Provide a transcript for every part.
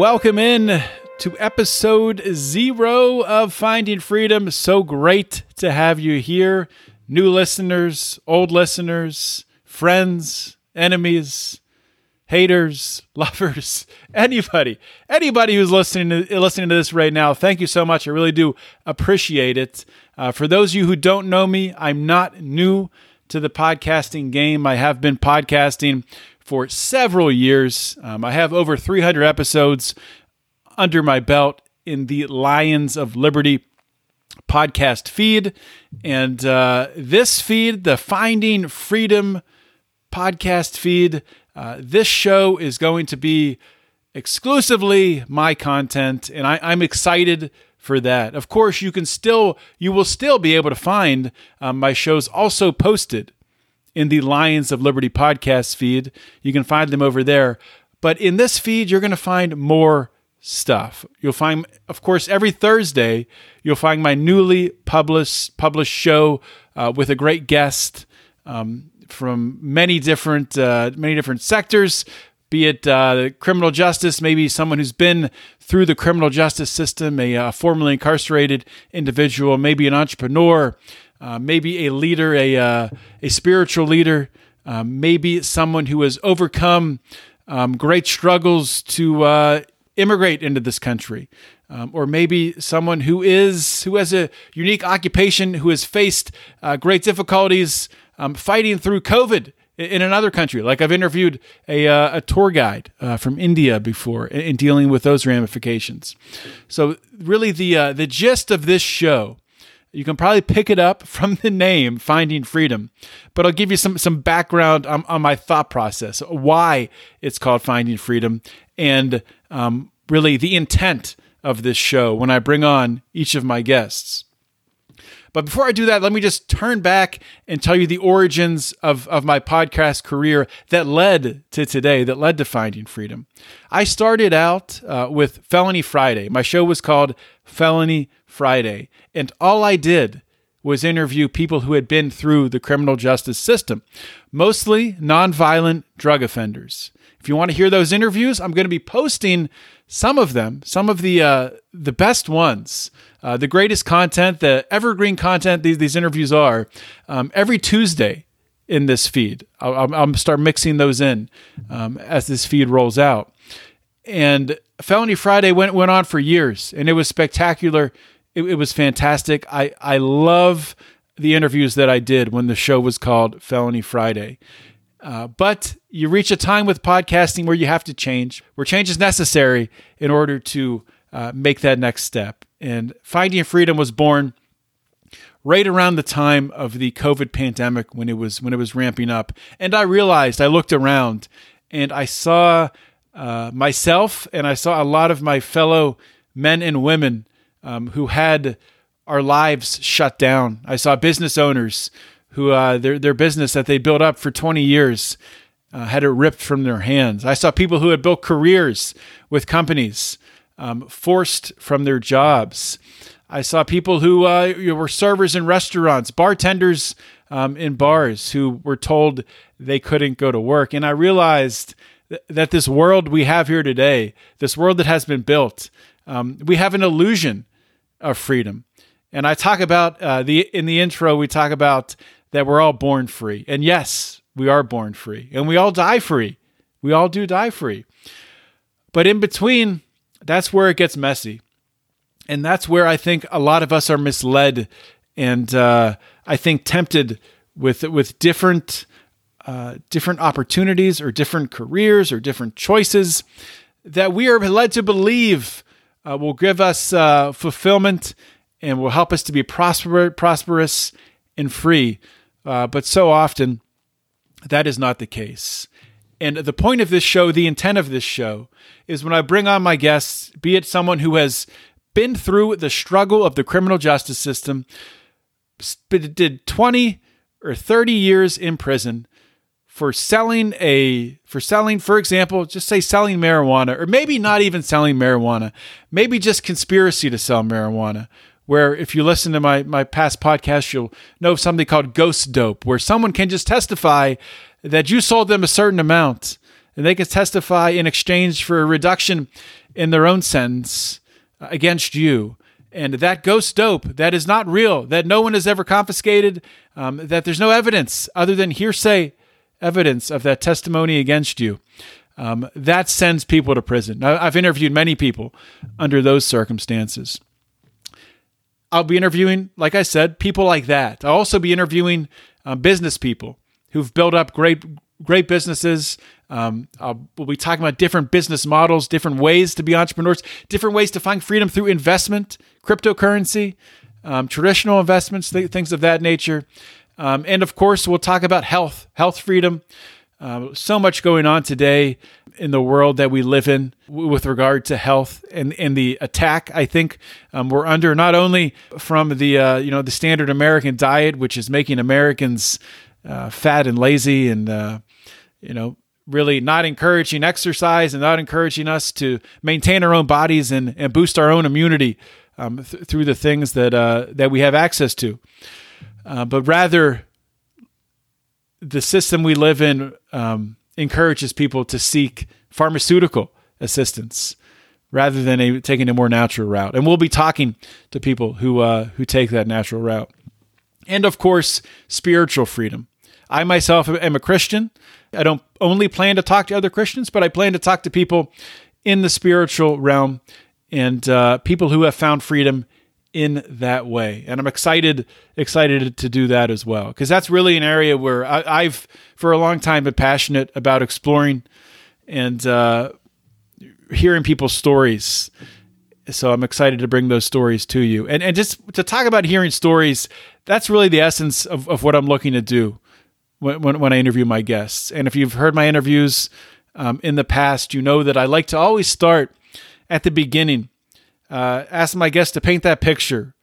Welcome in to episode zero of Finding Freedom. So great to have you here. New listeners, old listeners, friends, enemies, haters, lovers, anybody, anybody who's listening to, listening to this right now, thank you so much. I really do appreciate it. Uh, for those of you who don't know me, I'm not new to the podcasting game. I have been podcasting for several years. Um, I have over 300 episodes under my belt in the Lions of Liberty podcast feed. And uh, this feed, the Finding Freedom podcast feed, uh, this show is going to be exclusively my content, and I, I'm excited for that. Of course, you can still you will still be able to find um, my shows also posted in the Lions of Liberty podcast feed. You can find them over there. But in this feed, you're going to find more stuff. You'll find, of course, every Thursday, you'll find my newly published published show uh, with a great guest um, from many different uh, many different sectors. Be it uh, criminal justice, maybe someone who's been through the criminal justice system, a formerly incarcerated individual, maybe an entrepreneur, uh, maybe a leader, a uh, a spiritual leader, uh, maybe someone who has overcome um, great struggles to uh, immigrate into this country, um, or maybe someone who is who has a unique occupation, who has faced uh, great difficulties um, fighting through COVID in another country. Like I've interviewed a, uh, a tour guide uh, from India before in, in, dealing with those ramifications. So really, the uh, the gist of this show you can probably pick it up from the name Finding Freedom, but I'll give you some some background on, on my thought process, why it's called Finding Freedom, and um, really the intent of this show when I bring on each of my guests. But before I do that, let me just turn back and tell you the origins of, of my podcast career that led to today, that led to Finding Freedom. I started out uh, with Felony Friday. My show was called Felony Friday. And all I did was interview people who had been through the criminal justice system, mostly nonviolent drug offenders. If you want to hear those interviews, I'm going to be posting some of them, some of the uh, the best ones, uh, the greatest content, the evergreen content these these interviews are, um, every Tuesday in this feed. I'll, I'll start mixing those in um, as this feed rolls out. And Felony Friday went went on for years, and it was spectacular it, it was fantastic. I, I love the interviews that I did when the show was called Felony Friday. Uh, but you reach a time with podcasting where you have to change, where change is necessary in order to uh, make that next step. And Finding Freedom was born right around the time of the COVID pandemic when it was when it was ramping up. And I realized I looked around and I saw uh, myself and I saw a lot of my fellow men and women um, who had our lives shut down. I saw business owners who uh, their their business that they built up for 20 years uh, had it ripped from their hands. I saw people who had built careers with companies um, forced from their jobs. I saw people who uh, were servers in restaurants, bartenders um, in bars who were told they couldn't go to work. And I realized th- that this world we have here today, this world that has been built, um, we have an illusion of freedom. And I talk about uh, the in the intro we talk about that we're all born free. And yes, we are born free. And we all die free. We all do die free. But in between, that's where it gets messy. And that's where I think a lot of us are misled and uh, I think tempted with with different uh, different opportunities or different careers or different choices that we are led to believe uh, will give us uh, fulfillment and will help us to be prosper, prosperous and free. Uh, but so often, that is not the case. And the point of this show, the intent of this show, is when I bring on my guests, be it someone who has been through the struggle of the criminal justice system, did 20 or 30 years in prison for selling a for selling for example just say selling marijuana or maybe not even selling marijuana maybe just conspiracy to sell marijuana where if you listen to my my past podcast you'll know of something called ghost dope where someone can just testify that you sold them a certain amount and they can testify in exchange for a reduction in their own sentence against you. And that ghost dope that is not real that no one has ever confiscated um, that there's no evidence other than hearsay evidence of that testimony against you, um, that sends people to prison. Now, I've interviewed many people under those circumstances. I'll be interviewing, like I said, people like that. I'll also be interviewing um, business people who've built up great, great businesses. Um, we'll be talking about different business models, different ways to be entrepreneurs, different ways to find freedom through investment, cryptocurrency, um, traditional investments, th- things of that nature. Um, and of course, we'll talk about health, health freedom. Uh, so much going on today in the world that we live in with regard to health and, and the attack I think um, we're under not only from the uh, you know the standard American diet which is making Americans uh, fat and lazy and uh, you know really not encouraging exercise and not encouraging us to maintain our own bodies and, and boost our own immunity um, th- through the things that uh, that we have access to. Uh, but rather the system we live in um, encourages people to seek pharmaceutical assistance rather than a, taking a more natural route. And we'll be talking to people who uh, who take that natural route. And of course, spiritual freedom. I myself am a Christian. I don't only plan to talk to other Christians, but I plan to talk to people in the spiritual realm and uh, people who have found freedom in that way. And I'm excited excited to do that as well because that's really an area where I, have for a long time been passionate about exploring and uh, hearing people's stories. So I'm excited to bring those stories to you. And and just to talk about hearing stories, that's really the essence of, of what I'm looking to do when, when, when I interview my guests. And if you've heard my interviews um, in the past, you know that I like to always start at the beginning uh, ask my guests to paint that picture.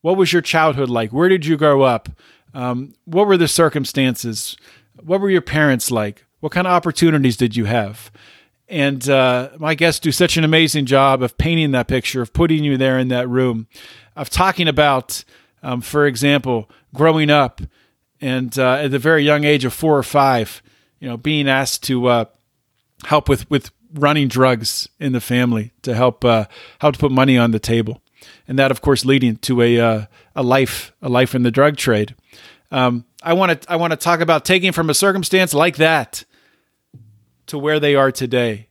What was your childhood like? Where did you grow up? Um, what were the circumstances? What were your parents like? What kind of opportunities did you have? And uh, my guests do such an amazing job of painting that picture, of putting you there in that room, of talking about, um, for example, growing up and uh, at the very young age of four or five, you know, being asked to uh, help with with running drugs in the family to help uh, help to put money on the table, and that of course leading to a uh, a life a life in the drug trade. Um, I want to I want to talk about taking from a circumstance like that to where they are today,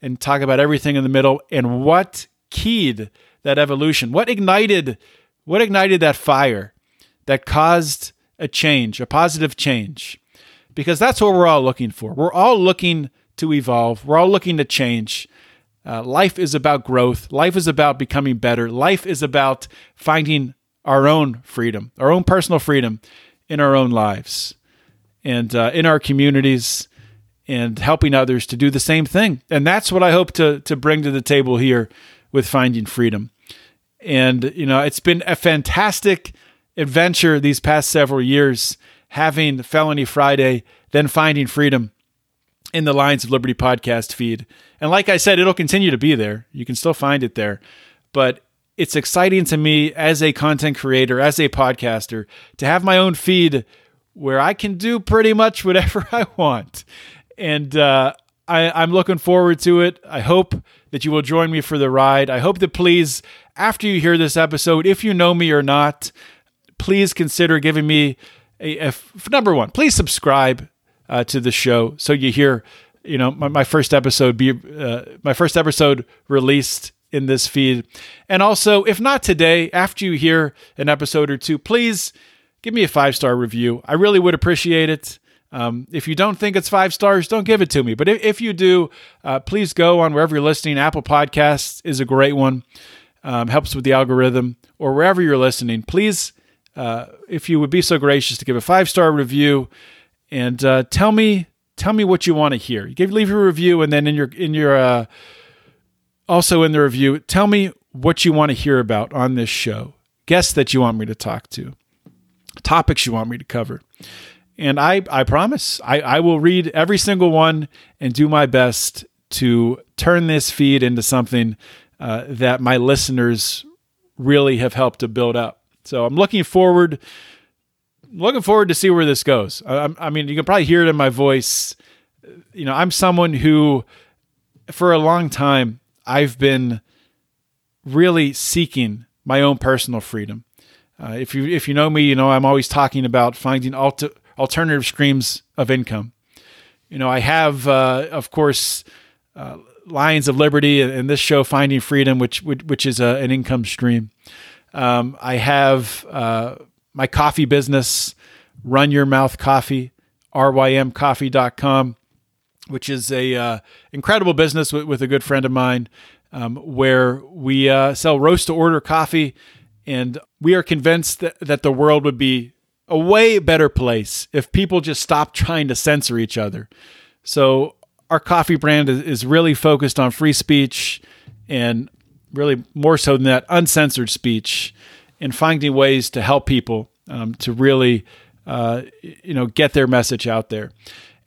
and talk about everything in the middle and what keyed that evolution, what ignited what ignited that fire that caused a change, a positive change, because that's what we're all looking for. We're all looking to evolve. We're all looking to change. Uh, life is about growth. Life is about becoming better. Life is about finding our own freedom, our own personal freedom in our own lives and uh, in our communities and helping others to do the same thing. And that's what I hope to, to bring to the table here with Finding Freedom. And, you know, it's been a fantastic adventure these past several years having Felony Friday, then Finding Freedom in the Lions of Liberty podcast feed. And like I said, it'll continue to be there. You can still find it there. But it's exciting to me as a content creator, as a podcaster, to have my own feed where I can do pretty much whatever I want. And uh, I, am looking forward to it. I hope that you will join me for the ride. I hope that please, after you hear this episode, if you know me or not, please consider giving me a, a number one, please subscribe uh, to the show so you hear you know my, my first episode be uh, my first episode released in this feed. And also, if not today, after you hear an episode or two, please give me a five star review. I really would appreciate it. Um, if you don't think it's five stars, don't give it to me. But if, if you do, uh, please go on wherever you're listening. Apple Podcasts is a great one, um, helps with the algorithm, or wherever you're listening. Please, uh, if you would be so gracious to give a five star review and uh, tell me tell me what you want to hear. Give leave a review, and then in your in your uh, also in the review, tell me what you want to hear about on this show, guests that you want me to talk to, topics you want me to cover. And I, I promise I, I will read every single one and do my best to turn this feed into something uh, that my listeners really have helped to build up. So I'm looking forward, looking forward to see where this goes. I, I mean, you can probably hear it in my voice. You know, I'm someone who, for a long time, I've been really seeking my own personal freedom. Uh, if you if you know me, you know I'm always talking about finding alter, alternative streams of income. You know, I have, uh, of course, uh, Lions of Liberty and this show, Finding Freedom, which which, which is a, an income stream. Um, I have uh, my coffee business, Run Your Mouth Coffee, rymcoffee.com which is a uh, incredible business with, with, a good friend of mine, um, where we uh, sell roast to order coffee, and we are convinced that, that the world would be a way better place if people just stopped trying to censor each other. So our coffee brand is, is really focused on free speech and really more so than that uncensored speech and finding ways to help people um, to really uh, you know get their message out there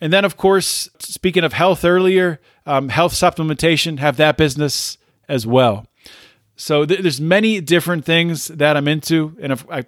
and then, of course, speaking of health earlier, um, health supplementation, have that business as well. So th- there's many different things that I'm into, and if I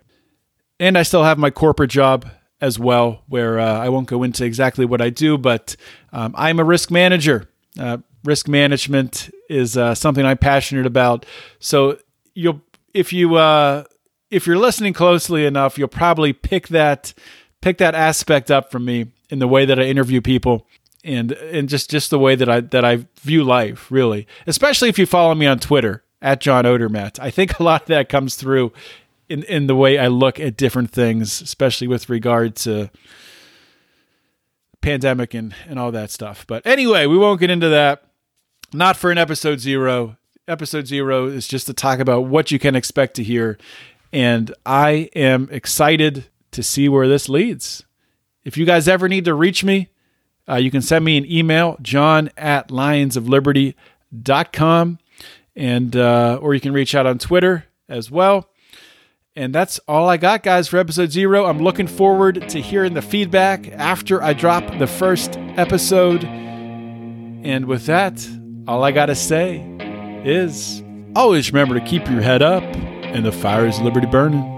and I still have my corporate job as well, where uh, I won't go into exactly what I do, but um, I'm a risk manager. Uh, risk management is uh, something I'm passionate about. So you'll if you uh, if you're listening closely enough, you'll probably pick that pick that aspect up from me in the way that I interview people and and just just the way that I that I view life really especially if you follow me on Twitter at John Odermatt. I think a lot of that comes through in in the way I look at different things especially with regard to pandemic and and all that stuff. But anyway we won't get into that. Not for an episode 0 episode 0 is just to talk about what you can expect to hear and I am excited to see where this leads if you guys ever need to reach me, uh, you can send me an email, john at lionsofliberty.com, and uh, or you can reach out on Twitter as well. And that's all I got, guys, for episode zero. I'm looking forward to hearing the feedback after I drop the first episode. And with that, all I got to say is always remember to keep your head up and the fire is liberty burning.